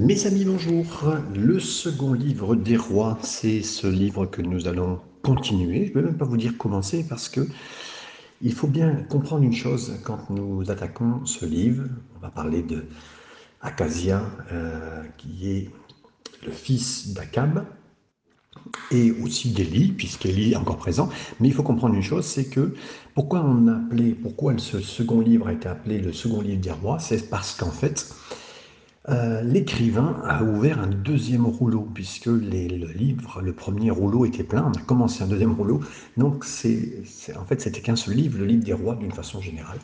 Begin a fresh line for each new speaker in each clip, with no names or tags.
Mes amis, bonjour. Le second livre des rois, c'est ce livre que nous allons continuer. Je ne vais même pas vous dire commencer parce que il faut bien comprendre une chose quand nous attaquons ce livre. On va parler de Acasia, euh, qui est le fils d'Akab, et aussi d'Élie, puisqu'Élie est encore présent. Mais il faut comprendre une chose, c'est que pourquoi on a appelé, pourquoi ce second livre a été appelé le second livre des rois, c'est parce qu'en fait, euh, l'écrivain a ouvert un deuxième rouleau, puisque le livre, le premier rouleau était plein, on a commencé un deuxième rouleau, donc c'est, en fait c'était qu'un seul livre, le livre des rois d'une façon générale.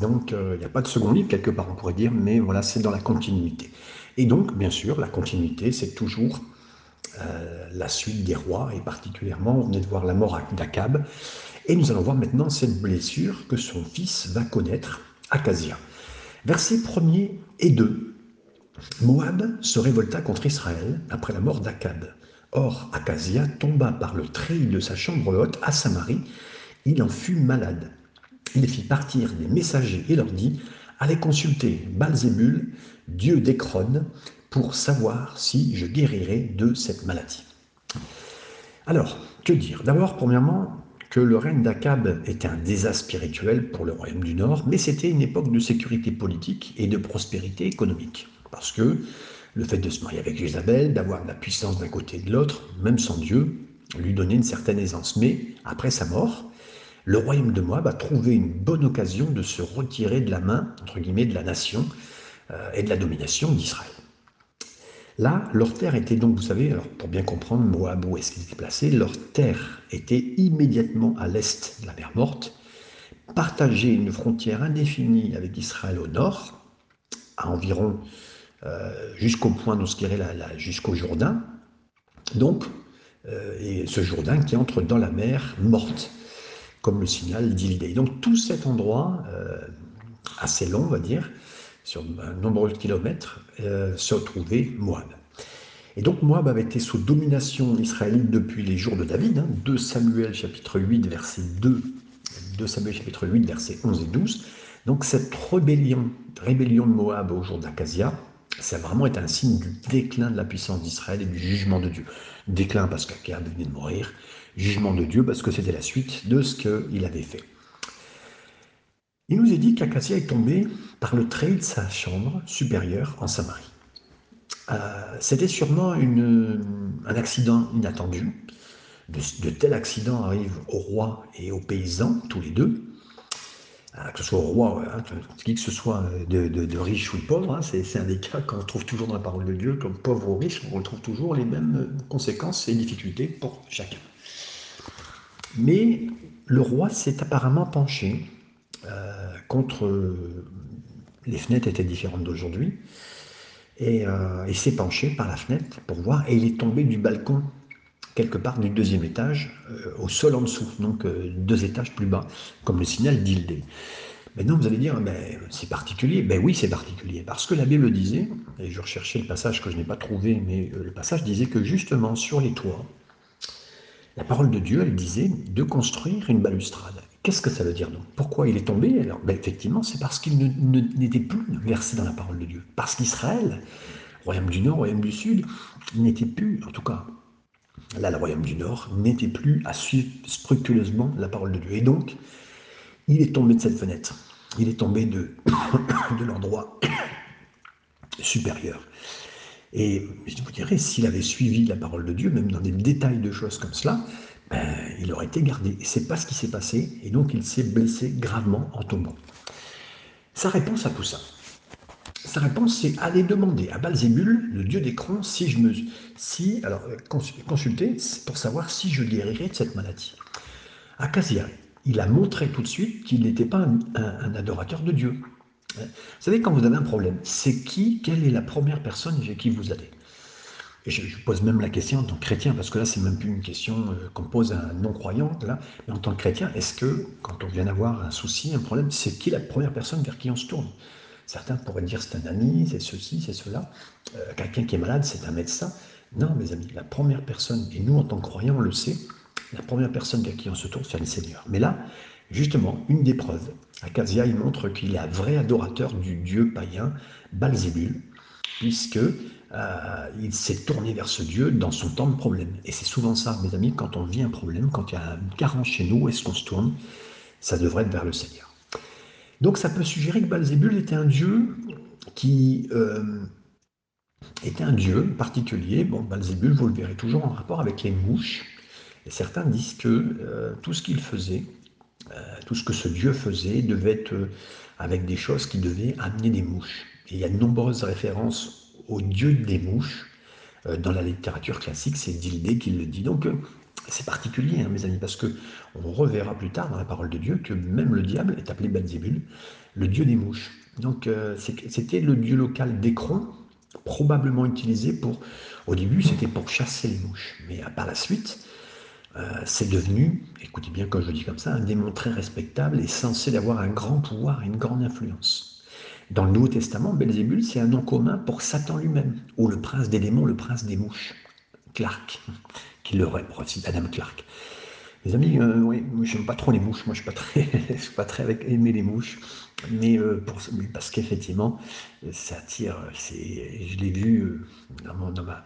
Donc euh, il n'y a pas de second livre quelque part on pourrait dire, mais voilà c'est dans la continuité. Et donc bien sûr la continuité c'est toujours euh, la suite des rois, et particulièrement on venait de voir la mort d'Akab, et nous allons voir maintenant cette blessure que son fils va connaître, Acasia. Versets 1 et 2 Moab se révolta contre Israël après la mort d'Akab. Or, Acasia tomba par le treillis de sa chambre haute à Samarie. Il en fut malade. Il fit partir des messagers et leur dit Allez consulter Balzébul, dieu d'Écron, pour savoir si je guérirai de cette maladie. Alors, que dire? D'abord, premièrement, que le règne d'Akab était un désastre spirituel pour le royaume du Nord, mais c'était une époque de sécurité politique et de prospérité économique. Parce que le fait de se marier avec Isabelle, d'avoir de la puissance d'un côté et de l'autre, même sans Dieu, lui donnait une certaine aisance. Mais après sa mort, le royaume de Moab a trouvé une bonne occasion de se retirer de la main, entre guillemets, de la nation euh, et de la domination d'Israël. Là, leur terre était donc, vous savez, alors pour bien comprendre Moab, où est-ce qu'ils étaient placés, leur terre était immédiatement à l'est de la mer Morte, partageait une frontière indéfinie avec Israël au nord, à environ jusqu'au point d'où ce là, jusqu'au Jourdain. Donc, euh, et ce Jourdain qui entre dans la mer morte, comme le signal d'Ildé. Donc tout cet endroit, euh, assez long, on va dire, sur un nombreux kilomètres, se trouvait Moab. Et donc Moab avait été sous domination israélite depuis les jours de David, hein, 2 Samuel chapitre 8, verset 2, 2 Samuel chapitre 8, versets 11 et 12. Donc cette rébellion, rébellion de Moab au jour d'Acasia, ça vraiment été un signe du déclin de la puissance d'Israël et du jugement de Dieu. Déclin parce qu'Akab venait de mourir, jugement de Dieu parce que c'était la suite de ce qu'il avait fait. Il nous est dit qu'Acasia est tombé par le trait de sa chambre supérieure en Samarie. Euh, c'était sûrement un accident inattendu. De, de tels accidents arrivent aux rois et aux paysans, tous les deux. Ah, que ce soit au roi, hein, qui que ce soit de, de, riche ou de pauvre, hein, c'est un des cas qu'on trouve toujours dans la parole de Dieu, comme pauvre ou riche, on retrouve toujours les mêmes conséquences et difficultés pour chacun. Mais le roi s'est apparemment penché euh, contre. Les fenêtres étaient différentes d'aujourd'hui, et euh, il s'est penché par la fenêtre pour voir, et il est tombé du balcon quelque part du deuxième étage euh, au sol en dessous, donc euh, deux étages plus bas, comme le signal d'Ildé. Maintenant, vous allez dire, c'est particulier. Ben oui, c'est particulier, parce que la Bible disait, et je recherchais le passage que je n'ai pas trouvé, mais euh, le passage disait que justement sur les toits, la parole de Dieu, elle disait de construire une balustrade. Qu'est-ce que ça veut dire donc? Pourquoi il est tombé? Alors, ben, effectivement, c'est parce qu'il n'était plus versé dans la parole de Dieu. Parce qu'Israël, royaume du Nord, royaume du Sud, n'était plus, en tout cas là, le royaume du Nord, n'était plus à suivre scrupuleusement la parole de Dieu. Et donc, il est tombé de cette fenêtre. Il est tombé de, l'endroit supérieur. Et je vous dirais, s'il avait suivi la parole de Dieu, même dans des détails de choses comme cela, ben, il aurait été gardé. Et c'est pas ce qui s'est passé, et donc il s'est blessé gravement en tombant. Sa réponse à tout ça, sa réponse, c'est aller demander à Balzébul, le dieu d'écran, si je me. Si, alors, consulter pour savoir si je guérirais de cette maladie. Acasia, il a montré tout de suite qu'il n'était pas un, adorateur de Dieu. Vous savez, quand vous avez un problème, c'est qui, quelle est la première personne chez qui vous allez? Et je, pose même la question en tant que chrétien, parce que là, c'est même plus une question euh, qu'on pose à un non-croyant, là, mais en tant que chrétien, est-ce que, quand on vient d'avoir un souci, un problème, c'est qui la première personne vers qui on se tourne? Certains pourraient dire c'est un ami, c'est ceci, c'est cela. Euh, quelqu'un qui est malade, c'est un médecin. Non, mes amis, la première personne, et nous en tant que croyants, on le sait, la première personne vers qui on se tourne, c'est le Seigneur. Mais là, justement, une des preuves, Acasia, il montre qu'il est un vrai adorateur du dieu païen Balzébul. puisque euh, il s'est tourné vers ce Dieu dans son temps de problème. Et c'est souvent ça, mes amis, quand on vit un problème, quand il y a une carence chez nous, est-ce qu'on se tourne? Ça devrait être vers le Seigneur. Donc ça peut suggérer que Balzébul était un Dieu qui euh, était un Dieu particulier. Bon, Balzébul, vous le verrez toujours en rapport avec les mouches. Certains disent que euh, tout ce qu'il faisait, tout ce que ce Dieu faisait, devait être avec des choses qui devaient amener des mouches. Et il y a de nombreuses références au dieu des mouches. Euh, dans la littérature classique, c'est Dildé qui le dit. Donc, euh, c'est particulier, hein, mes amis, parce que on reverra plus tard dans la parole de Dieu que même le diable est appelé Belzébul, le dieu des mouches. Donc, euh, c'était le dieu local d'Écron, probablement utilisé pour. Au début, c'était pour chasser les mouches, mais par la suite, c'est devenu, écoutez bien quand je dis comme ça, un démon très respectable et censé d'avoir un grand pouvoir et une grande influence. Dans le Nouveau Testament, Belzébul, c'est un nom commun pour Satan lui-même, ou le prince des démons, le prince des mouches, Clark, qui le aussi Adam Clark. Les amis, euh, oui, moi j'aime pas trop les mouches, moi je suis pas très, suis pas très avec les mouches, mais euh, pour, parce qu'effectivement, ça attire. Je l'ai vu euh, dans, mon, dans, ma,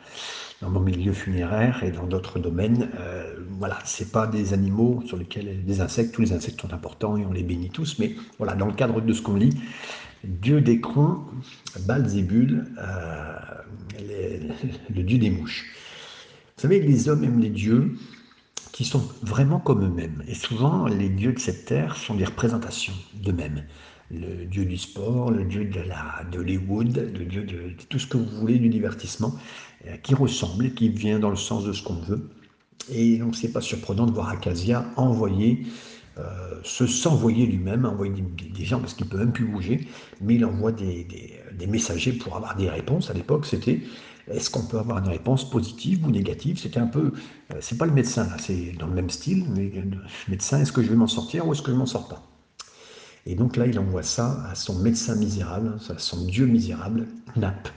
dans, mon, milieu funéraire et dans d'autres domaines. Euh, voilà, c'est pas des animaux sur lesquels des insectes. Tous les insectes sont importants et on les bénit tous, mais voilà, dans le cadre de ce qu'on lit, dieu d'écran, Balzébul, euh, le dieu des mouches. Vous savez, les hommes aiment les dieux qui sont vraiment comme eux-mêmes. Et souvent, les dieux de cette terre sont des représentations d'eux-mêmes. Le dieu du sport, le dieu de la Hollywood, le dieu de, tout ce que vous voulez du divertissement, euh, qui ressemble et qui vient dans le sens de ce qu'on veut. Et donc, c'est pas surprenant de voir Acacia envoyer euh, se s'envoyer lui-même, envoyer des, gens parce qu'il peut même plus bouger, mais il envoie des, messagers pour avoir des réponses. À l'époque, c'était est-ce qu'on peut avoir une réponse positive ou négative? C'était un peu, euh, c'est pas le médecin c'est dans le même style, mais le médecin, est-ce que je vais m'en sortir ou est-ce que je m'en sors pas? Et donc là, il envoie ça à son médecin misérable, à son dieu misérable, Nap.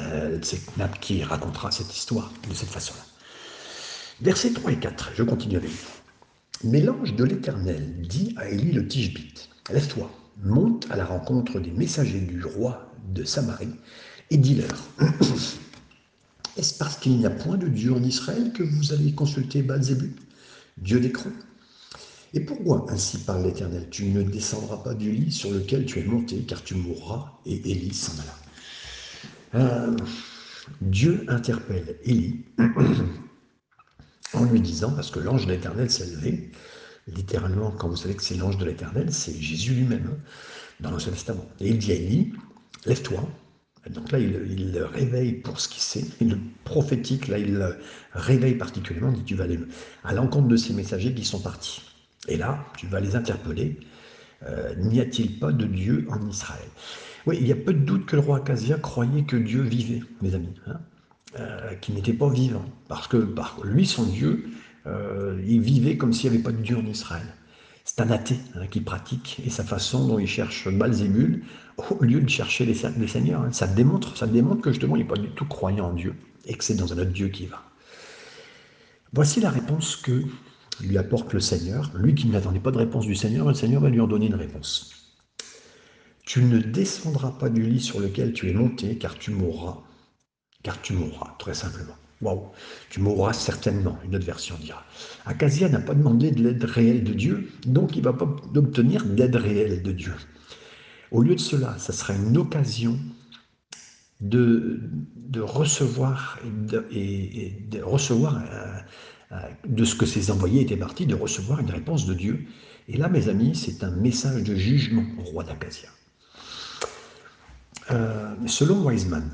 Euh, c'est Nap qui racontera cette histoire de cette façon-là. Versets 3 et 4, je continue avec vous. Mais l'ange de l'Éternel dit à Élie le Tishbite Lève-toi, monte à la rencontre des messagers du roi de Samarie et dis-leur Est-ce parce qu'il n'y a point de Dieu en Israël que vous allez consulter Baal-Zébul, Dieu d'écran Et pourquoi ainsi parle l'Éternel? Tu ne descendras pas du lit sur lequel tu es monté, car tu mourras. Et Élie s'en alla. Euh, Dieu interpelle Élie en lui disant, parce que l'ange de l'Éternel s'est levé, littéralement, quand vous savez que c'est l'ange de l'Éternel, c'est Jésus lui-même, hein, dans l'Ancien Testament. Et il dit à Élie, lève-toi. Donc là, il, le réveille pour ce qu'il sait. Il le prophétique, là, il le réveille particulièrement, dit, tu vas aller à l'encontre de ces messagers qui sont partis. Et là, tu vas les interpeller. Euh, n'y a-t-il pas de Dieu en Israël? Oui, il y a peu de doute que le roi Acasia croyait que Dieu vivait, mes amis. Hein. Euh, qui n'était pas vivant. Parce que lui, son Dieu, euh, il vivait comme s'il n'y avait pas de Dieu en Israël. Un athée hein, qui pratique, et sa façon dont il cherche Balzébul, au lieu de chercher les, seigneurs, ça, démontre, ça démontre que justement il n'est pas du tout croyant en Dieu, et que c'est dans un autre Dieu qui va. Voici la réponse que lui apporte le Seigneur. Lui qui n'attendait pas de réponse du Seigneur, le Seigneur va lui en donner une réponse. Tu ne descendras pas du lit sur lequel tu es monté, car tu mourras car tu mourras, très simplement. Waouh, tu mourras certainement, une autre version dira. Acasia n'a pas demandé de l'aide réelle de Dieu, donc il ne va pas obtenir d'aide réelle de Dieu. Au lieu de cela, ça sera une occasion de, de recevoir, et de, recevoir euh, euh, de ce que ses envoyés étaient partis, de recevoir une réponse de Dieu. Et là, mes amis, c'est un message de jugement au roi d'Acasia. Euh, selon Wiseman,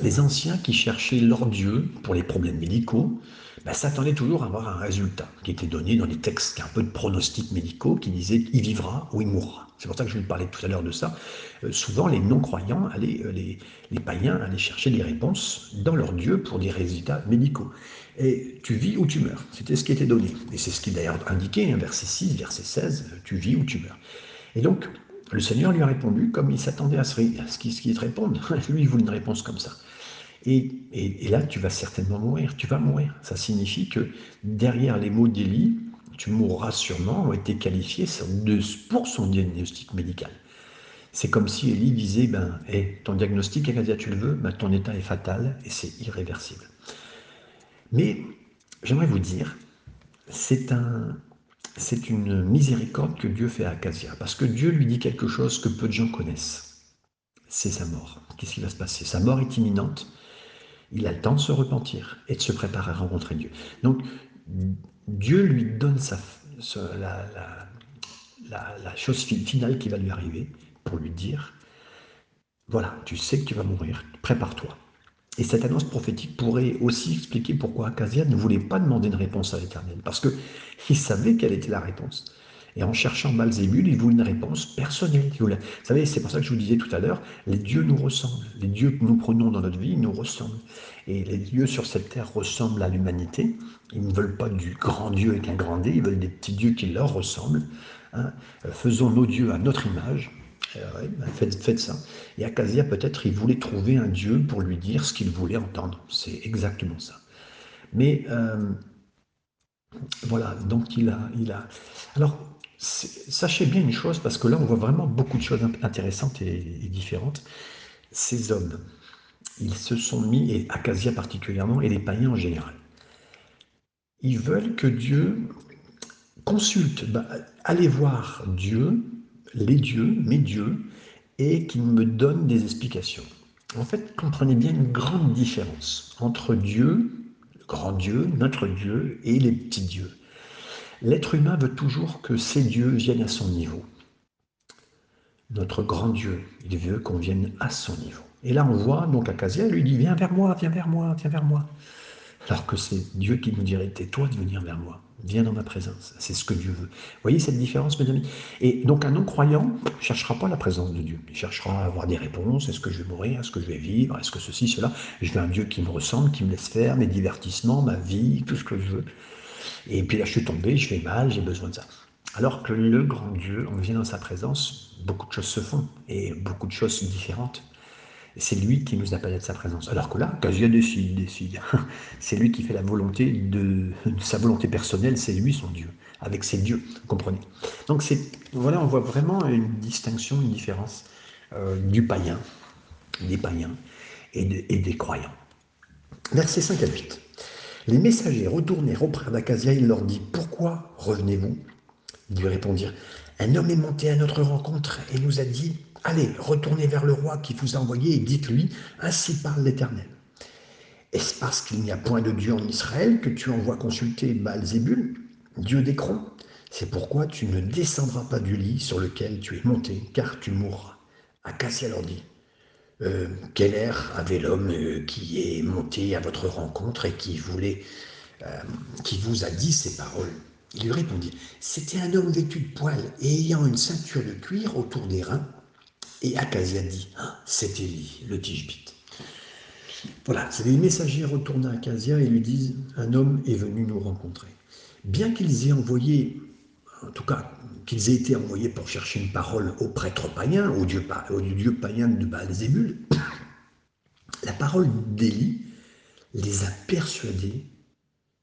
les anciens qui cherchaient leur Dieu pour les problèmes médicaux ben, s'attendaient toujours à avoir un résultat qui était donné dans les textes, un peu de pronostics médicaux qui disaient il vivra ou il mourra. C'est pour ça que je vous parlais tout à l'heure de ça. Euh, souvent, les non-croyants, euh, les, païens allaient chercher des réponses dans leur Dieu pour des résultats médicaux. Et tu vis ou tu meurs. C'était ce qui était donné. Et c'est ce qui d'ailleurs indiqué, hein, verset 6, verset 16, tu vis ou tu meurs. Et donc, le Seigneur lui a répondu comme il s'attendait à ce, qu'il ce te réponde. Lui, il voulait une réponse comme ça. Et, là, tu vas certainement mourir. Tu vas mourir. Ça signifie que derrière les mots d'Élie, tu mourras sûrement, ont été qualifiés pour son diagnostic médical. C'est comme si Élie disait, ben, hey, ton diagnostic, Acadia, tu le veux, ben, ton état est fatal et c'est irréversible. Mais j'aimerais vous dire, c'est un, c'est une miséricorde que Dieu fait à Acasia, parce que Dieu lui dit quelque chose que peu de gens connaissent. C'est sa mort. Qu'est-ce qui va se passer? Sa mort est imminente. Il a le temps de se repentir et de se préparer à rencontrer Dieu. Donc, Dieu lui donne la, chose finale qui va lui arriver pour lui dire, voilà, tu sais que tu vas mourir, prépare-toi. Et cette annonce prophétique pourrait aussi expliquer pourquoi Acasia ne voulait pas demander une réponse à l'Éternel, parce qu'il savait quelle était la réponse. Et en cherchant Malzébul, il voulait une réponse personnelle. Vous savez, c'est pour ça que je vous disais tout à l'heure, les dieux nous ressemblent. Les dieux que nous prenons dans notre vie nous ressemblent. Et les dieux sur cette terre ressemblent à l'humanité. Ils ne veulent pas du grand Dieu avec un grand D, ils veulent des petits dieux qui leur ressemblent. Hein. Faisons nos dieux à notre image. Euh, ben, faites, ça. Et Acasia, peut-être, il voulait trouver un Dieu pour lui dire ce qu'il voulait entendre. C'est exactement ça. Mais euh, voilà, donc il a, il a. Alors, sachez bien une chose, parce que là, on voit vraiment beaucoup de choses intéressantes et, différentes. Ces hommes, ils se sont mis, et Acasia particulièrement, et les païens en général, ils veulent que Dieu consulte, bah, allez voir Dieu les dieux, mes dieux, et qui me donnent des explications. En fait, comprenez bien une grande différence entre Dieu, le grand Dieu, notre Dieu, et les petits dieux. L'être humain veut toujours que ces dieux viennent à son niveau. Notre grand Dieu, il veut qu'on vienne à son niveau. Et là, on voit donc Acasia lui dit Viens vers moi, viens vers moi, viens vers moi. Alors que c'est Dieu qui nous dirait Tais-toi de venir vers moi. Viens dans ma présence. C'est ce que Dieu veut. Vous voyez cette différence, mes amis? Et donc, un non-croyant ne cherchera pas la présence de Dieu. Il cherchera à avoir des réponses. Est-ce que je vais mourir? Est-ce que je vais vivre? Est-ce que ceci, cela? Je veux un Dieu qui me ressemble, qui me laisse faire mes divertissements, ma vie, tout ce que je veux. Et puis là, je suis tombé, je vais mal, j'ai besoin de ça. Alors que le grand Dieu, on vient dans sa présence, beaucoup de choses se font et beaucoup de choses différentes. C'est lui qui nous appelle à sa présence. Alors que là, Casia décide, décide. C'est lui qui fait la volonté de, sa volonté personnelle, c'est lui son Dieu, avec ses dieux, comprenez. Donc c'est, voilà, on voit vraiment une distinction, une différence euh, du païen, des païens et, des croyants. Verset 5 à 8. Les messagers retournèrent auprès d'Acasia, il leur dit Pourquoi revenez-vous? Ils lui répondirent Un homme est monté à notre rencontre et nous a dit Allez, retournez vers le roi qui vous a envoyé et dites-lui, ainsi parle l'Éternel. Est-ce parce qu'il n'y a point de Dieu en Israël que tu envoies consulter Baal-Zébul, Dieu d'Écron C'est pourquoi tu ne descendras pas du lit sur lequel tu es monté, car tu mourras. Acacia leur dit, euh, quel air avait l'homme euh, qui est monté à votre rencontre et qui euh, qui vous a dit ces paroles? Il lui répondit, c'était un homme vêtu de poils et ayant une ceinture de cuir autour des reins et Acasia dit ah, C'est Élie, le Tishbite. Voilà, c'est les messagers retournent à Acasia et lui disent Un homme est venu nous rencontrer. Bien qu'ils aient envoyé, en tout cas, qu'ils aient été envoyés pour chercher une parole aux prêtres païens, au dieu, au païen de Baal-Zébul, la parole d'Élie les a persuadés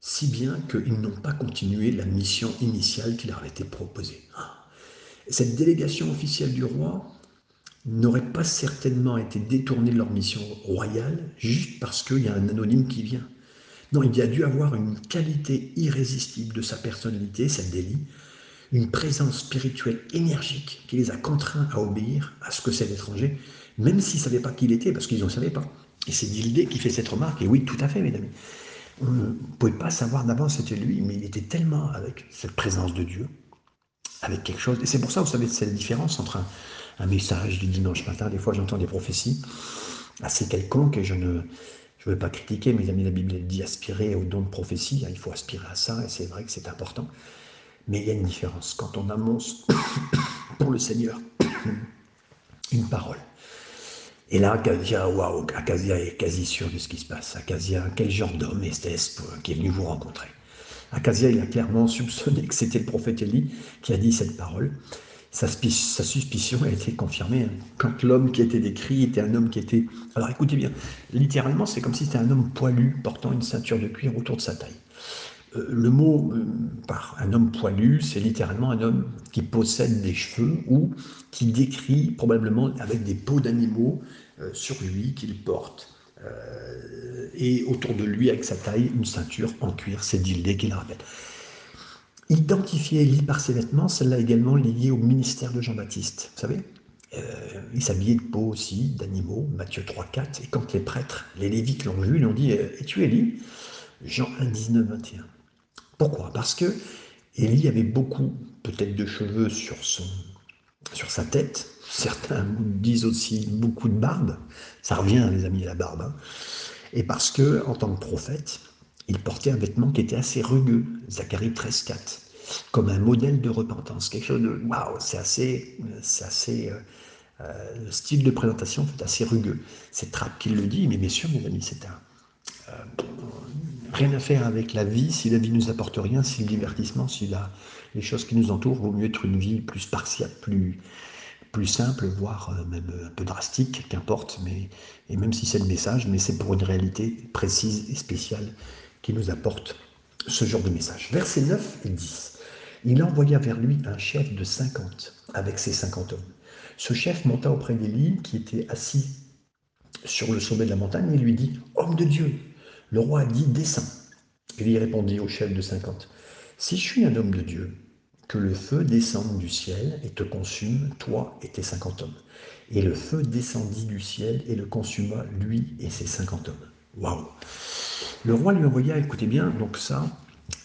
si bien qu'ils n'ont pas continué la mission initiale qui leur avait été proposée. Cette délégation officielle du roi n'auraient pas certainement été détournés de leur mission royale juste parce qu'il y a un anonyme qui vient. Non, il y a dû avoir une qualité irrésistible de sa personnalité, cette délit, une présence spirituelle énergique qui les a contraints à obéir à ce que c'est l'étranger, même s'ils ne savaient pas qui il était, parce qu'ils ne savaient pas. Et c'est Dildé qui fait cette remarque, et oui, tout à fait, mes amis. On ne pouvait pas savoir d'avance c'était lui, mais il était tellement avec cette présence de Dieu, avec quelque chose. Et c'est pour ça, vous savez, c'est la différence entre un, un message du dimanche matin. Des fois, j'entends des prophéties assez quelconques et je ne je veux pas critiquer. Mes amis, la Bible dit aspirer au don de prophétie. Il faut aspirer à ça et c'est vrai que c'est important. Mais il y a une différence. Quand on annonce pour le Seigneur une parole, et là, Acasia, waouh, Acasia est quasi sûr de ce qui se passe. Acasia, quel genre d'homme est-ce qui est venu vous rencontrer? Acasia, il a clairement soupçonné que c'était le prophète Élie qui a dit cette parole sa, suspicion a été confirmée. Hein. Quand l'homme qui était décrit était un homme qui était... Alors écoutez bien, littéralement c'est comme si c'était un homme poilu portant une ceinture de cuir autour de sa taille. euh, le mot euh, par un homme poilu, c'est littéralement un homme qui possède des cheveux ou qui décrit probablement avec des peaux d'animaux euh, sur lui qu'il porte. et autour de lui, avec sa taille, une ceinture en cuir, c'est Dildé qui le rappelle. Identifier Élie par ses vêtements, celle-là également liée au ministère de Jean-Baptiste. Vous savez il s'habillait de peau aussi, d'animaux, Matthieu 3, 4. Et quand les prêtres, les Lévites l'ont vu, ils lui ont dit Es-tu Élie? Jean 1, 19, 21. Pourquoi? Parce que Élie avait beaucoup, peut-être, de cheveux sur, son, sur sa tête. Certains disent aussi beaucoup de barbe. Ça revient, les amis, à la barbe. Hein. Et parce que, en tant que prophète, il portait un vêtement qui était assez rugueux. Zacharie 13, 4. Comme un modèle de repentance. Quelque chose de. Waouh C'est assez. C'est assez euh, euh, le style de présentation assez rugueux. C'est Trapp qui le dit, mais bien sûr, mes amis, c'est un. Euh, rien à faire avec la vie si la vie nous apporte rien, si le divertissement, si la, les choses qui nous entourent, vaut mieux être une vie plus spartiate, plus, plus simple, voire même un peu drastique, qu'importe, mais, et même si c'est le message, mais c'est pour une réalité précise et spéciale qui nous apporte ce genre de message. Versets 9 et 10. Il envoya vers lui un chef de 50 avec ses 50 hommes. Ce chef monta auprès d'Élie qui était assis sur le sommet de la montagne et lui dit Homme de Dieu, le roi a dit Descends. Il répondit au chef de cinquante Si je suis un homme de Dieu, que le feu descende du ciel et te consume, toi et tes cinquante hommes. Et le feu descendit du ciel et le consuma, lui et ses cinquante hommes. Waouh Le roi lui envoya, écoutez bien, donc ça,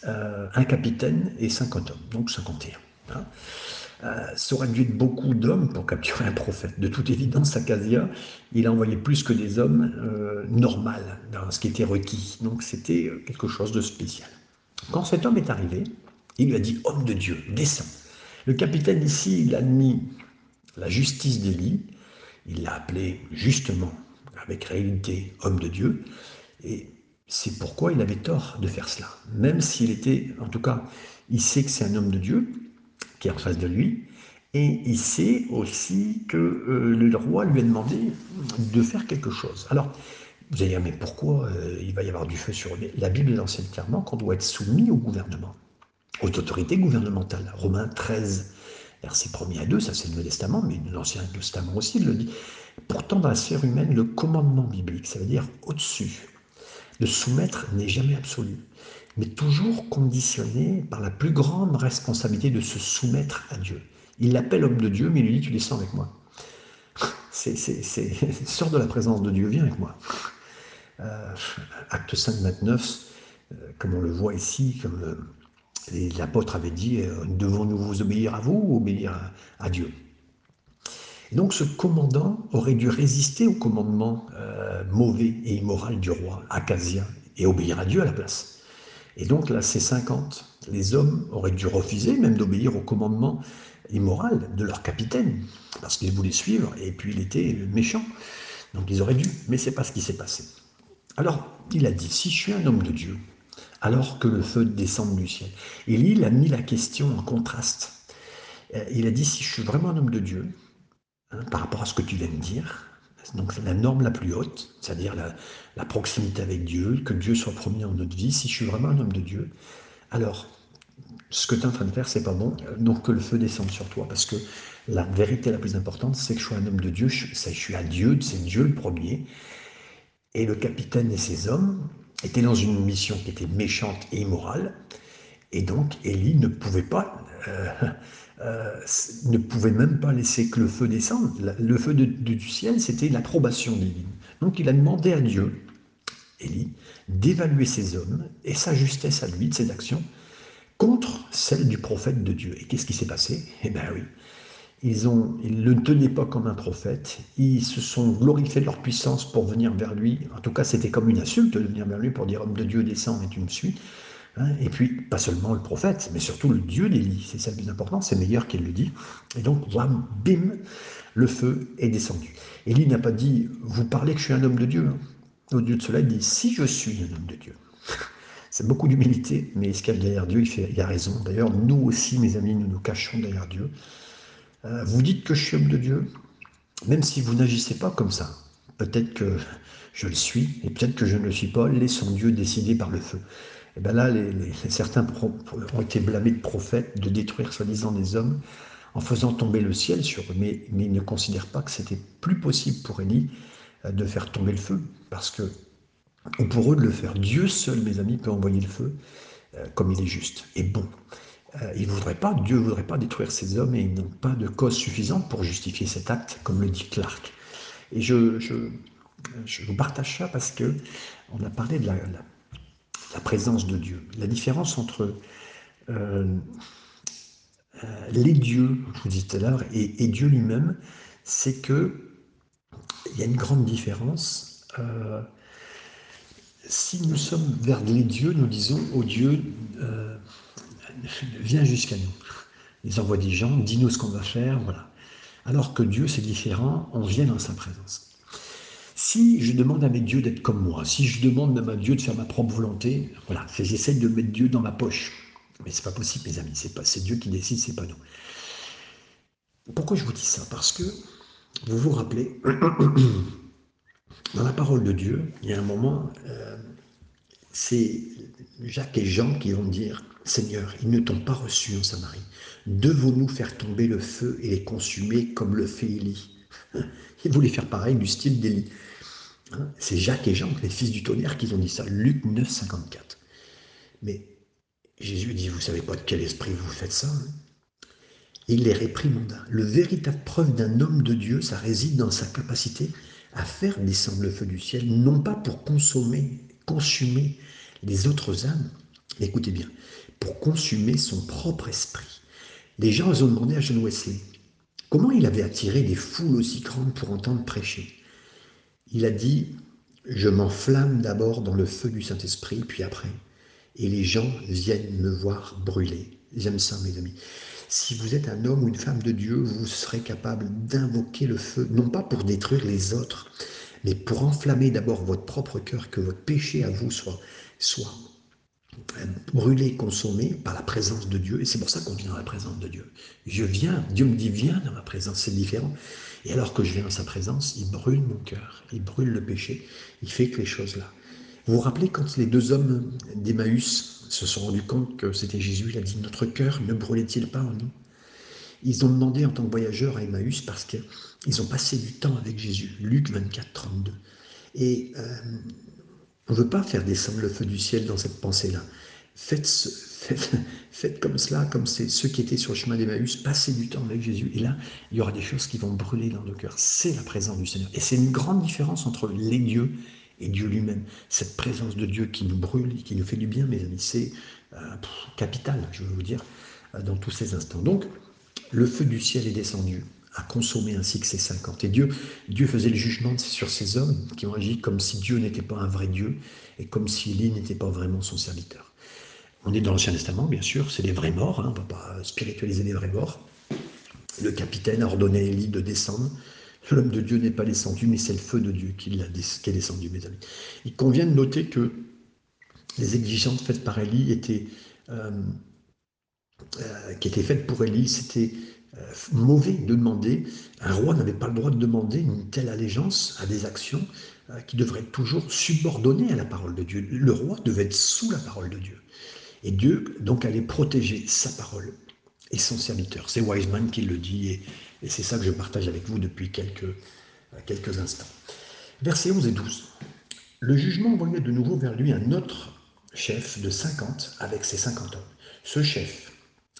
euh, un capitaine et cinquante hommes, donc 51. Hein euh, ça aurait dû être beaucoup d'hommes pour capturer un prophète. De toute évidence, Acasia, il a envoyé plus que des hommes euh, normaux dans ce qui était requis. Donc c'était euh, quelque chose de spécial. Quand cet homme est arrivé, il lui a dit Homme de Dieu, descends. Le capitaine ici, il a admis la justice d'Élie, il l'a appelé justement, avec réalité, homme de Dieu, et c'est pourquoi il avait tort de faire cela. Même s'il était, en tout cas, il sait que c'est un homme de Dieu, qui est en face de lui. Et il sait aussi que euh, le roi lui a demandé de faire quelque chose. Alors, vous allez dire, mais pourquoi euh, il va y avoir du feu sur La Bible enseigne clairement qu'on doit être soumis au gouvernement, aux autorités gouvernementales? Romains 13, verset 1 à 2, ça c'est le Nouveau Testament, mais l'Ancien Testament aussi le dit. Pourtant, dans la sphère humaine, le commandement biblique, ça veut dire au-dessus. Le soumettre n'est jamais absolu mais toujours conditionné par la plus grande responsabilité de se soumettre à Dieu. Il l'appelle homme de Dieu, mais il lui dit Tu descends avec moi. Sors de la présence de Dieu, viens avec moi. Euh, acte 5, 29, euh, comme on le voit ici, comme euh, l'apôtre avait dit Devons-nous vous obéir à vous ou obéir à, Dieu? Et donc ce commandant aurait dû résister au commandement mauvais et immoral du roi, Acasia, et obéir à Dieu à la place. Et donc là, c'est 50. Les hommes auraient dû refuser même d'obéir au commandement immoral de leur capitaine, parce qu'ils voulaient suivre, et puis il était méchant. Donc ils auraient dû, mais c'est pas ce qui s'est passé. Alors, il a dit, si je suis un homme de Dieu, alors que le feu descend du ciel. Et il a mis la question en contraste. Euh, il a dit, si je suis vraiment un homme de Dieu, hein, par rapport à ce que tu viens de dire, donc la norme la plus haute, c'est-à-dire la, proximité avec Dieu, que Dieu soit premier dans notre vie. Si je suis vraiment un homme de Dieu, alors ce que tu es en train de faire, c'est pas bon. Donc que le feu descende sur toi, parce que la vérité la plus importante, c'est que je suis un homme de Dieu. Je, je suis à Dieu, c'est Dieu le premier. Et le capitaine et ses hommes étaient dans une mission qui était méchante et immorale. Et donc Élie ne pouvait pas euh, euh, ne pouvait même pas laisser que le feu descende. Le feu du ciel, c'était l'approbation divine. Donc il a demandé à Dieu, Élie, d'évaluer ses hommes et sa justesse à lui, de ses actions, contre celle du prophète de Dieu. Et qu'est-ce qui s'est passé? Eh bien oui, ils ne le tenaient pas comme un prophète, ils se sont glorifiés de leur puissance pour venir vers lui. En tout cas, c'était comme une insulte de venir vers lui pour dire homme de Dieu, descends et tu me suis. Hein, et puis, pas seulement le prophète, mais surtout le Dieu d'Élie. C'est ça le plus important, c'est meilleur qu'il le dit. Et donc, wham, bim, le feu est descendu. Élie n'a pas dit, vous parlez que je suis un homme de Dieu. Hein. Au lieu de cela, il dit, si je suis un homme de Dieu. C'est beaucoup d'humilité, mais qu'il y a derrière Dieu, il, fait, il a raison. D'ailleurs, nous aussi, mes amis, nous nous cachons derrière Dieu. Euh, vous dites que je suis homme de Dieu, même si vous n'agissez pas comme ça. Peut-être que je le suis, et peut-être que je ne le suis pas. Laissons Dieu décider par le feu. Et bien là, certains ont été blâmés de prophètes, de détruire soi-disant des hommes en faisant tomber le ciel sur eux. Mais, ils ne considèrent pas que c'était plus possible pour Élie euh, de faire tomber le feu, parce que, ou pour eux de le faire. Dieu seul, mes amis, peut envoyer le feu euh, comme il est juste et bon. Euh, il voudrait pas, Dieu ne voudrait pas détruire ces hommes et ils n'ont pas de cause suffisante pour justifier cet acte, comme le dit Clark. Et je, je, vous partage ça parce que on a parlé de la, présence de Dieu. La différence entre euh, les dieux, je vous disais tout à l'heure, et, Dieu lui-même, c'est que il y a une grande différence. si nous sommes vers les dieux, nous disons au Dieu, viens jusqu'à nous. Ils envoient des gens, dis-nous ce qu'on va faire, voilà. Alors que Dieu, c'est différent, on vient dans sa présence. Si je demande à mes dieux d'être comme moi, si je demande à ma Dieu de faire ma propre volonté, voilà, j'essaie de mettre Dieu dans ma poche. Mais c'est pas possible, mes amis, c'est pas, c'est Dieu qui décide, c'est pas nous. Pourquoi je vous dis ça? Parce que vous vous rappelez, dans la parole de Dieu, il y a un moment, euh, c'est Jacques et Jean qui vont dire Seigneur, ils ne t'ont pas reçu en Samarie. Devons-nous faire tomber le feu et les consumer comme le fait Élie? Ils voulaient faire pareil du style d'Élie. Hein, c'est Jacques et Jean, les fils du tonnerre, qui ont dit ça. Luc 9, 54. Mais Jésus dit Vous savez pas de quel esprit vous faites ça hein Il les réprimanda. Le véritable preuve d'un homme de Dieu, ça réside dans sa capacité à faire descendre le feu du ciel, non pas pour consommer, consumer les autres âmes, écoutez bien, pour consumer son propre esprit. Les gens ont demandé à John Wesley comment il avait attiré des foules aussi grandes pour entendre prêcher? Il a dit Je m'enflamme d'abord dans le feu du Saint-Esprit, puis après, et les gens viennent me voir brûler. J'aime ça, mes amis. Si vous êtes un homme ou une femme de Dieu, vous serez capable d'invoquer le feu, non pas pour détruire les autres, mais pour enflammer d'abord votre propre cœur, que votre péché à vous soit, soit brûlé, consommé par la présence de Dieu. Et c'est pour ça qu'on vient dans la présence de Dieu. Je viens, Dieu me dit viens dans ma présence, c'est différent. Et alors que je viens dans sa présence, il brûle mon cœur, il brûle le péché, il fait que les choses là. Vous vous rappelez quand les deux hommes d'Emmaüs se sont rendus compte que c'était Jésus, il a dit notre cœur ne brûlait-il pas en nous? Ils ont demandé en tant que voyageurs à Emmaüs parce qu'ils ont passé du temps avec Jésus. Luc 24, 32. Et euh, on ne veut pas faire descendre le feu du ciel dans cette pensée-là. Faites, faites, comme cela, comme ceux qui étaient sur le chemin d'Emmaüs, passez du temps avec Jésus. Et là, il y aura des choses qui vont brûler dans nos cœurs. C'est la présence du Seigneur. Et c'est une grande différence entre les dieux et Dieu lui-même. Cette présence de Dieu qui nous brûle et qui nous fait du bien, mes amis, c'est euh, capital, je veux vous dire, euh, dans tous ces instants. Donc, le feu du ciel est descendu à consommer ainsi que ses 50. Et Dieu, Dieu faisait le jugement sur ces hommes qui ont agi comme si Dieu n'était pas un vrai Dieu et comme si Élie n'était pas vraiment son serviteur. On est dans l'Ancien Testament, bien sûr, c'est des vrais morts, hein, on ne va pas spiritualiser les vrais morts. Le capitaine a ordonné à Élie de descendre. L'homme de Dieu n'est pas descendu, mais c'est le feu de Dieu qui, est descendu, mes amis. Il convient de noter que les exigences faites par Élie étaient, euh, euh, qui étaient faites pour Élie, c'était euh, mauvais de demander. Un roi n'avait pas le droit de demander une telle allégeance à des actions qui devraient être toujours subordonnées à la parole de Dieu. Le roi devait être sous la parole de Dieu. Et Dieu, donc, allait protéger sa parole et son serviteur. C'est Wiseman qui le dit, et, c'est ça que je partage avec vous depuis quelques, euh, quelques instants. Versets 11 et 12. Le jugement envoyait de nouveau vers lui un autre chef de 50 avec ses 50 hommes. Ce chef,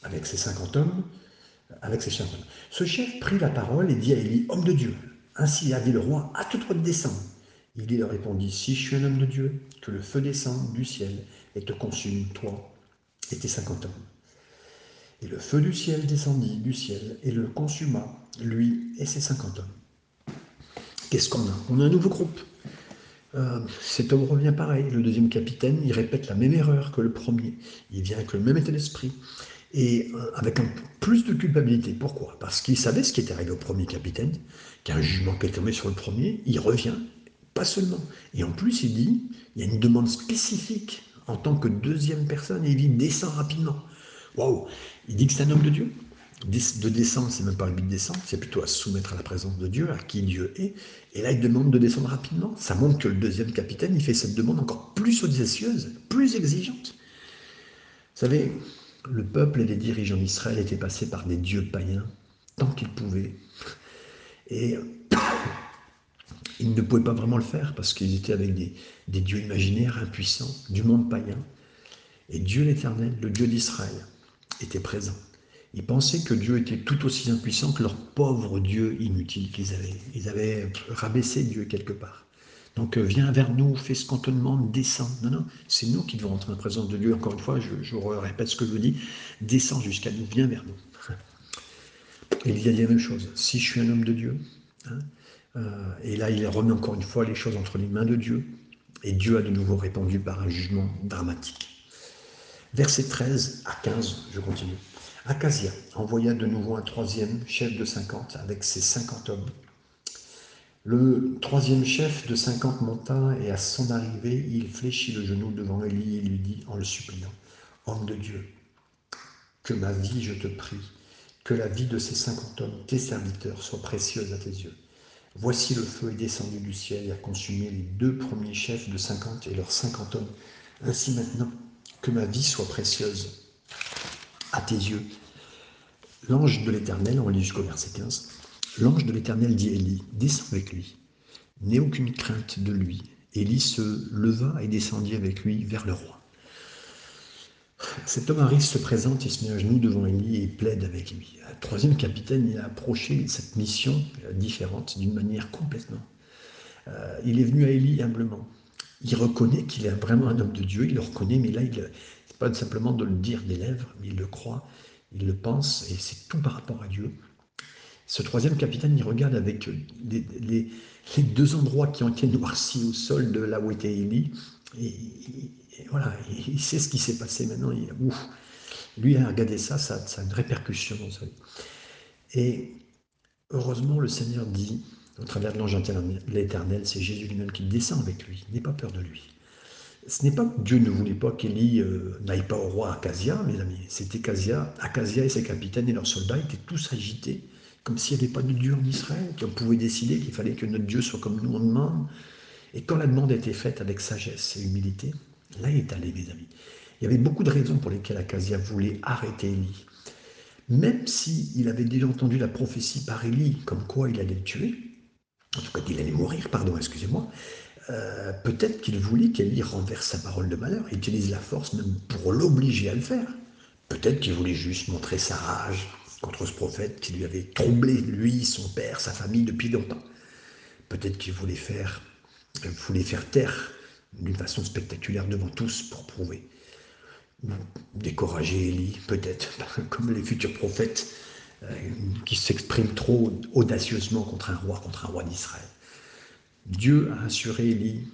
avec ses 50 hommes, avec ses chefs. Ce chef prit la parole et dit à Élie, homme de Dieu, ainsi a dit le roi, à droit de descendre. Élie leur répondit, si je suis un homme de Dieu, que le feu descende du ciel et te consume, toi et tes cinquante hommes. Et le feu du ciel descendit du ciel et le consuma, lui et ses cinquante hommes. Qu'est-ce qu'on a? On a un nouveau groupe. Euh, cet homme revient pareil. Le deuxième capitaine, il répète la même erreur que le premier. Il vient avec le même état d'esprit et euh, avec plus de culpabilité. Pourquoi? Parce qu'il savait ce qui était arrivé au premier capitaine, qu'un jugement qui est tombé sur le premier, il revient, pas seulement. Et en plus, il dit, il y a une demande spécifique en tant que deuxième personne, et il dit, descend rapidement. Waouh Il dit que c'est un homme de Dieu. De descendre, c'est même pas le but de descendre, c'est plutôt à soumettre à la présence de Dieu, à qui Dieu est. Et là, il demande de descendre rapidement. Ça montre que le deuxième capitaine, il fait cette demande encore plus audacieuse, plus exigeante. savez, le peuple et les dirigeants d'Israël étaient passés par des dieux païens tant qu'ils pouvaient. Et ils ne pouvaient pas vraiment le faire parce qu'ils étaient avec des, dieux imaginaires, impuissants, du monde païen. Et Dieu l'Éternel, le Dieu d'Israël, était présent. Ils pensaient que Dieu était tout aussi impuissant que leur pauvre Dieu inutile qu'ils avaient. Ils avaient rabaissé Dieu quelque part. Donc euh, viens vers nous, fais ce qu'on te demande, descends. Non, non, c'est nous qui devons entrer en présence de Dieu. Encore une fois, je, répète ce que je dis, descends jusqu'à nous, viens vers nous. Et il y a la même chose. Si je suis un homme de Dieu, hein, et là il remet encore une fois les choses entre les mains de Dieu, et Dieu a de nouveau répondu par un jugement dramatique. Verset 13 à 15, je continue. Acasia envoya de nouveau un troisième chef de 50 avec ses 50 hommes le troisième chef de cinquante monta et à son arrivée, il fléchit le genou devant Élie et lui dit en le suppliant, Homme de Dieu, que ma vie, je te prie, que la vie de ces cinquante hommes, tes serviteurs, soit précieuse à tes yeux. Voici le feu est descendu du ciel et a consumé les deux premiers chefs de cinquante et leurs cinquante hommes. Ainsi maintenant, que ma vie soit précieuse à tes yeux. L'ange de l'Éternel, on lit jusqu'au verset 15, L'ange de l'Éternel dit à Élie, descends avec lui. N'aie aucune crainte de lui. Élie se leva et descendit avec lui vers le roi. Cet homme arrive, se présente, il se met à genoux devant Élie et plaide avec lui. Un troisième capitaine, il a approché cette mission différente d'une manière complètement. Euh, il est venu à Élie humblement. Il reconnaît qu'il est vraiment un homme de Dieu, il le reconnaît, mais là, il n'est pas simplement de le dire des lèvres, mais il le croit, il le pense, et c'est tout par rapport à Dieu. Ce troisième capitaine, il regarde avec les, deux endroits qui ont été noircis au sol de là où était Élie. Et, voilà, il sait ce qui s'est passé maintenant. Il, lui a regardé ça, ça, a une répercussion. Et heureusement, le Seigneur dit, au travers de l'ange l'Éternel, c'est Jésus lui-même qui descend avec lui. N'aie pas peur de lui. Ce n'est pas que Dieu ne voulait pas qu'Élie euh, n'aille pas au roi Acasia, mes amis. C'était Acasia, Acasia et ses capitaines et leurs soldats étaient tous agités comme s'il n'y avait pas de Dieu en Israël, qu'on pouvait décider qu'il fallait que notre Dieu soit comme nous on demande. Et quand la demande était faite avec sagesse et humilité, là il est allé, mes amis. Il y avait beaucoup de raisons pour lesquelles Acasia voulait arrêter Élie. Même s'il avait déjà entendu la prophétie par Élie, comme quoi il allait le tuer, en tout cas qu'il allait mourir, pardon, excusez-moi, euh, peut-être qu'il voulait qu'Élie renverse sa parole de malheur et utilise la force même pour l'obliger à le faire. Peut-être qu'il voulait juste montrer sa rage, contre ce prophète qui lui avait troublé, lui, son père, sa famille depuis longtemps. Peut-être qu'il voulait faire, voulait faire taire d'une façon spectaculaire devant tous pour prouver. Décourager Élie, peut-être, comme les futurs prophètes euh, qui s'expriment trop audacieusement contre un roi, contre un roi d'Israël. Dieu a assuré Élie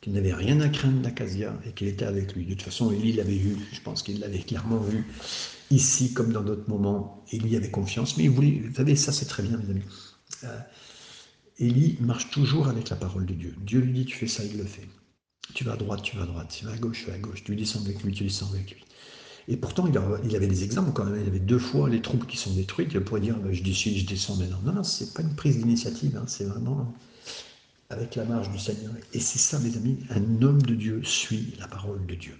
qu'il n'avait rien à craindre d'Acasia et qu'il était avec lui. De toute façon, Élie l'avait vu, je pense qu'il l'avait clairement vu ici comme dans d'autres moments. Élie avait confiance, mais il voulait, vous savez, ça c'est très bien, mes amis. Euh, Élie marche toujours avec la parole de Dieu. Dieu lui dit, tu fais ça, il le fait. Tu vas à droite, tu vas à droite. Tu vas à gauche, tu vas à gauche. Tu descends avec lui, tu descends avec lui. Et pourtant, il avait des exemples quand même. Il avait deux fois les troupes qui sont détruites. Il pourrait dire, bah, je décide, je descends maintenant. Non, non, c'est pas une prise d'initiative. Hein. C'est vraiment avec la marge du Seigneur. Et c'est ça, mes amis, un homme de Dieu suit la parole de Dieu.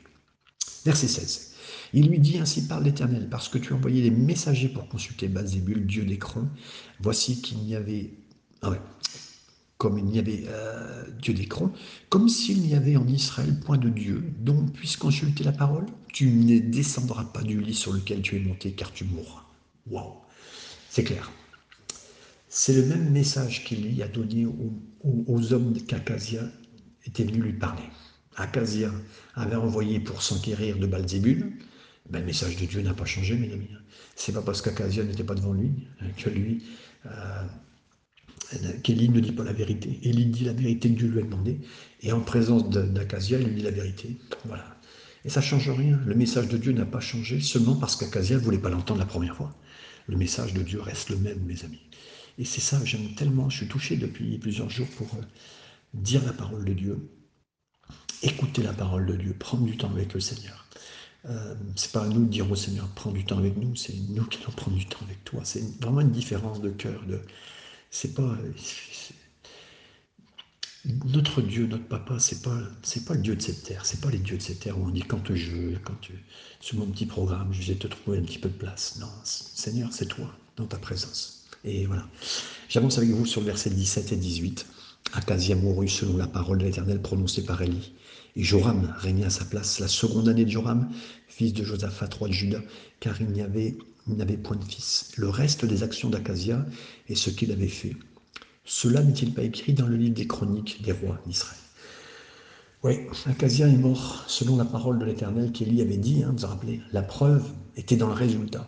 Verset 16. Il lui dit ainsi par l'Éternel, parce que tu as envoyé des messagers pour consulter Bazébul, dieu d'Écron. Voici qu'il n'y avait, ah comme il n'y avait euh, dieu d'Écron, comme s'il n'y avait en Israël point de Dieu dont puisse consulter la parole. Tu ne descendras pas du lit sur lequel tu es monté, car tu mourras. Waouh, c'est clair. C'est le même message qu'il lui a donné aux, hommes qu'Acasia était venu lui parler. Acasia avait envoyé pour s'enquérir de Balzébul. Ben, le message de Dieu n'a pas changé, mes amis. C'est pas parce qu'Acasia n'était pas devant lui que lui, euh, qu'Élie ne dit pas la vérité. Élie dit la vérité que Dieu lui a demandé, et en présence d'Acasia, il lui dit la vérité. Voilà. Et ça change rien. Le message de Dieu n'a pas changé seulement parce qu'Acasia ne voulait pas l'entendre la première fois. Le message de Dieu reste le même, mes amis. Et c'est ça, j'aime tellement, je suis touché depuis plusieurs jours pour euh, dire la parole de Dieu, écouter la parole de Dieu, prendre du temps avec le Seigneur. Euh, c'est pas à nous de dire au Seigneur, prends du temps avec nous, c'est nous qui allons prendre du temps avec toi. C'est vraiment une différence de cœur. C'est pas. notre Dieu, notre papa, c'est pas c'est pas le Dieu de cette terre, c'est pas les dieux de cette terre où on dit quand je quand tu sur mon petit programme, je vais te trouver un petit peu de place. Non, Seigneur, c'est toi dans ta présence. Et voilà. J'avance avec vous sur le verset 17 et 18. Acasia mourut selon la parole de l'Éternel prononcée par Élie. Et Joram régna à sa place la seconde année de Joram, fils de Josaphat, roi de Juda, car il n'y avait, n'avait point de fils. Le reste des actions d'Acasia et ce qu'il avait fait, cela n'est-il pas écrit dans le livre des chroniques des rois d'Israël? Oui, Acasia est mort selon la parole de l'Éternel qu'Élie avait dit, hein, vous vous rappelez, la preuve était dans le résultat.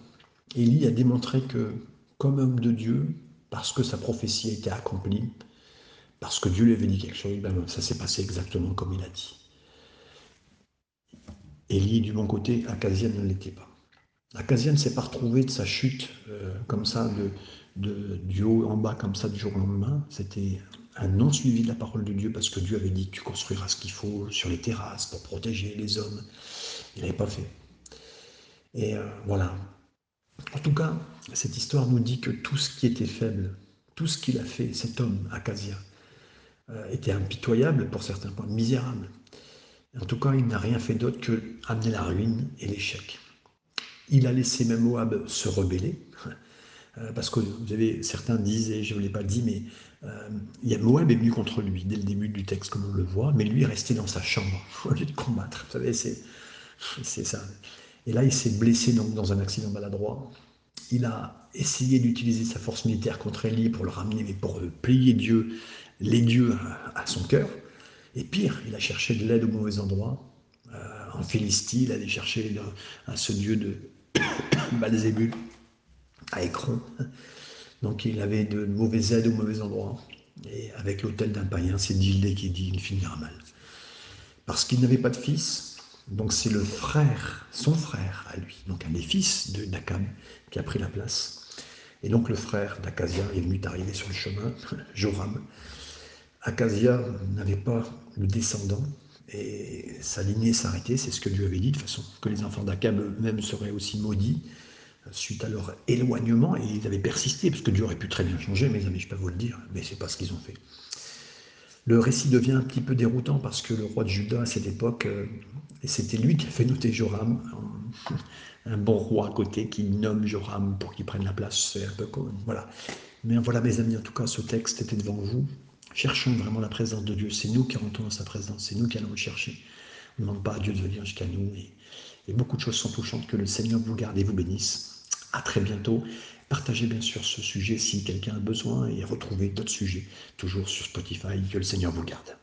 Élie a démontré que, comme homme de Dieu, parce que sa prophétie a été accomplie, parce que Dieu lui avait dit quelque chose, ben, ça s'est passé exactement comme il a dit. Élie, du bon côté, Acasia ne l'était pas. Acasia ne s'est pas retrouvé de sa chute euh, comme ça, de, du haut en bas comme ça du jour au lendemain. C'était un non suivi de la parole de Dieu parce que Dieu avait dit tu construiras ce qu'il faut sur les terrasses pour protéger les hommes. Il n'avait pas fait. Et euh, voilà. En tout cas, cette histoire nous dit que tout ce qui était faible, tout ce qu'il a fait, cet homme, Acasia, euh, était impitoyable pour certains points, misérable. En tout cas, il n'a rien fait d'autre que amener la ruine et l'échec. Il a laissé même Moab se rebeller. Euh, parce que vous avez, certains disent, et je ne l'ai pas dit, mais euh, Moab est venu contre lui dès le début du texte, comme on le voit, mais lui est resté dans sa chambre au lieu de combattre. Vous savez, c'est, ça. Et là, il s'est blessé dans un accident maladroit. Il a essayé d'utiliser sa force militaire contre Élie pour le ramener, mais pour plier Dieu, les dieux à, son cœur. Et pire, il a cherché de l'aide au mauvais endroit. Euh, en Philistie, il allait chercher à ce dieu de Balzébul à Écron. Donc il avait de mauvaises aides au mauvais endroit. Et avec l'hôtel d'un païen, c'est Dildé qui dit il finira mal. Parce qu'il n'avait pas de fils, donc c'est le frère, son frère à lui, donc un des fils de d'Akab, qui a pris la place. Et donc le frère d'Acasia est venu d'arriver sur le chemin, Joram. Acasia n'avait pas le descendant, et sa lignée s'arrêtait, c'est ce que Dieu avait dit, de façon, que les enfants d'Akab eux-mêmes seraient aussi maudits suite à leur éloignement, et ils avaient persisté, parce que Dieu aurait pu très bien changer, mes amis, je peux vous le dire, mais c'est pas ce qu'ils ont fait. Le récit devient un petit peu déroutant parce que le roi de Juda à cette époque, euh, c'était lui qui a fait noter Joram, un bon roi à côté qui nomme Joram pour qu'il prenne la place, c'est un peu comme, voilà. Mais voilà mes amis, en tout cas ce texte était devant vous. Cherchons vraiment la présence de Dieu, c'est nous qui rentrons dans sa présence, c'est nous qui allons le chercher. On ne demande pas à Dieu de venir jusqu'à nous. Et, beaucoup de choses sont touchantes, que le Seigneur vous garde et vous bénisse. À très bientôt. Partagez bien sûr ce sujet si quelqu'un a besoin et retrouvez d'autres sujets toujours sur Spotify. Que le Seigneur vous garde.